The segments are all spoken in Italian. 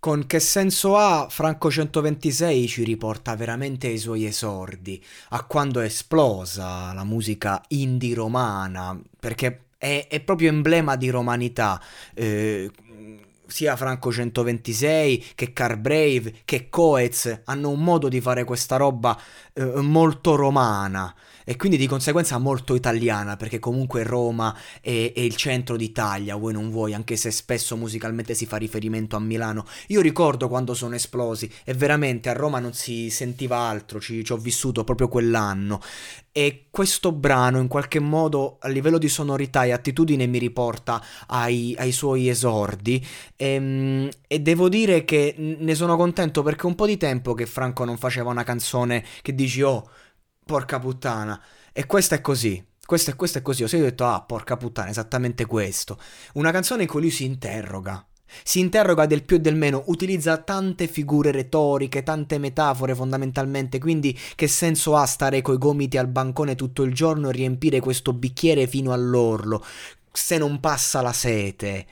Con che senso ha Franco 126 ci riporta veramente ai suoi esordi, a quando è esplosa la musica indie romana, perché è, è proprio emblema di romanità. Eh, sia Franco 126 che Carbrave che Coez hanno un modo di fare questa roba eh, molto romana e quindi di conseguenza molto italiana, perché comunque Roma è, è, il centro d'Italia, vuoi non vuoi, anche se spesso musicalmente si fa riferimento a Milano. Io ricordo quando sono esplosi e veramente a Roma non si sentiva altro, ci, ci ho vissuto proprio quell'anno. E questo brano in qualche modo a livello di sonorità e attitudine mi riporta ai, ai suoi esordi e, ehm, e, devo dire che ne sono contento perché un po' di tempo che Franco non faceva una canzone che dici oh porca puttana. E questa è così. Questo, questo è così. Ho sempre detto, ah, porca puttana, esattamente questo. Una canzone in cui lui si interroga. Si interroga del più e del meno, utilizza tante figure retoriche, tante metafore fondamentalmente, quindi che senso ha stare coi gomiti al bancone tutto il giorno e riempire questo bicchiere fino all'orlo? se non passa la sete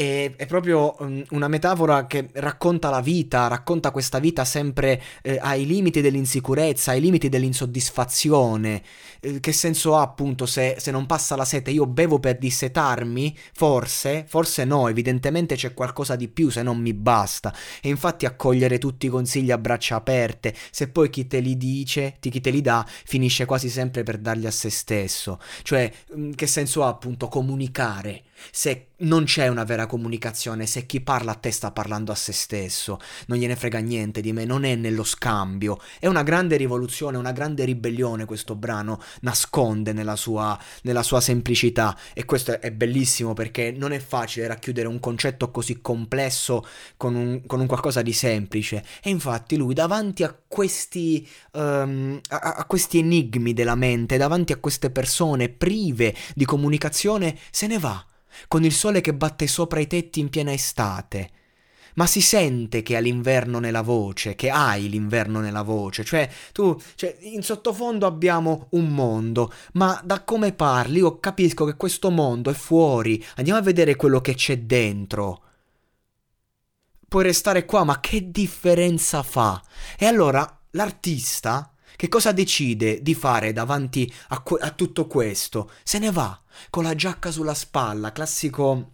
è, è proprio um, una metafora che racconta la vita, racconta questa vita sempre eh, ai limiti dell'insicurezza, ai limiti dell'insoddisfazione. Eh, che senso ha appunto se, se, non passa la sete? Io bevo per dissetarmi? Forse, forse no, evidentemente c'è qualcosa di più se non mi basta. E infatti accogliere tutti i consigli a braccia aperte, se poi chi te li dice, chi te li dà, finisce quasi sempre per darli a se stesso. Cioè, mm, che senso ha appunto comunicare? Se non c'è una vera comunicazione, se chi parla a te sta parlando a se stesso, non gliene frega niente di me, non è nello scambio. È una grande rivoluzione, una grande ribellione questo brano nasconde nella sua, nella sua semplicità e questo è bellissimo perché non è facile racchiudere un concetto così complesso con un, con un qualcosa di semplice. E infatti lui davanti a questi, um, a, a questi enigmi della mente, davanti a queste persone prive di comunicazione, se ne va con il sole che batte sopra i tetti in piena estate. Ma si sente che ha l'inverno nella voce, che hai l'inverno nella voce, cioè tu, cioè, in sottofondo abbiamo un mondo, ma da come parli io capisco che questo mondo è fuori, andiamo a vedere quello che c'è dentro. Puoi restare qua, ma che differenza fa? E allora l'artista che cosa decide di fare davanti a, que- a tutto questo? Se ne va con la giacca sulla spalla, classico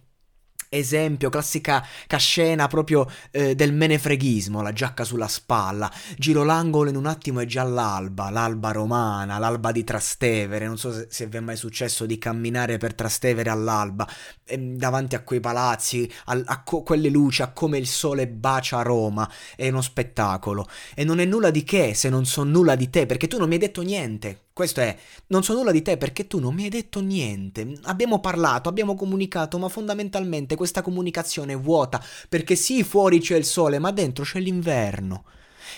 esempio, classica scena proprio eh, del menefreghismo, la giacca sulla spalla, giro l'angolo in un attimo è già l'alba, l'alba romana, l'alba di Trastevere, non so se, se vi è mai successo di camminare per Trastevere all'alba, eh, davanti a quei palazzi, a, a co- quelle luci, a come il sole bacia Roma, è uno spettacolo. E non è nulla di che se non so nulla di te, perché tu non mi hai detto niente, questo è, non so nulla di te perché tu non mi hai detto niente. Abbiamo parlato, abbiamo comunicato, ma fondamentalmente questa comunicazione è vuota, perché sì, fuori c'è il sole, ma dentro c'è l'inverno.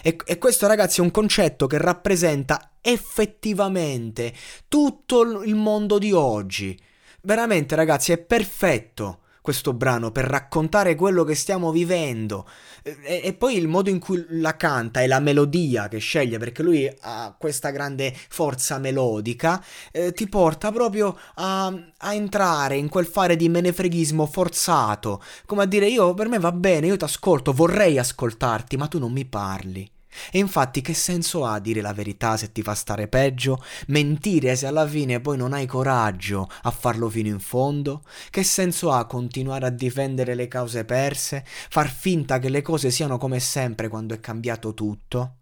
E, e, questo ragazzi è un concetto che rappresenta effettivamente tutto il mondo di oggi. Veramente ragazzi è perfetto questo brano per raccontare quello che stiamo vivendo. E, e, poi il modo in cui la canta e la melodia che sceglie perché lui ha questa grande forza melodica eh, ti porta proprio a, a, entrare in quel fare di menefreghismo forzato. Come a dire io per me va bene io ti ascolto vorrei ascoltarti ma tu non mi parli e infatti che senso ha dire la verità se ti fa stare peggio? Mentire se alla fine poi non hai coraggio a farlo fino in fondo? Che senso ha continuare a difendere le cause perse? Far finta che le cose siano come sempre quando è cambiato tutto?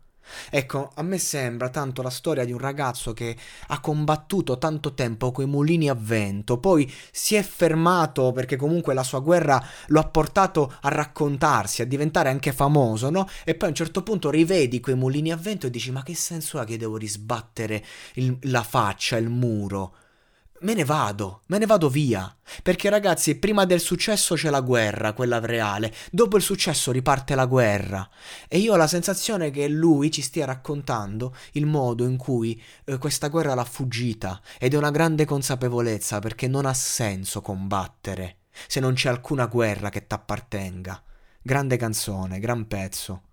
Ecco, a me sembra tanto la storia di un ragazzo che ha combattuto tanto tempo coi mulini a vento, poi si è fermato perché comunque la sua guerra lo ha portato a raccontarsi, a diventare anche famoso, no? E poi a un certo punto rivedi quei mulini a vento e dici ma che senso ha che devo risbattere il, la faccia, il muro? Me ne vado, me ne vado via. Perché ragazzi, prima del successo c'è la guerra, quella reale, dopo il successo riparte la guerra. E io ho la sensazione che lui ci stia raccontando il modo in cui eh, questa guerra l'ha fuggita ed è una grande consapevolezza perché non ha senso combattere se non c'è alcuna guerra che t'appartenga. Grande canzone, gran pezzo.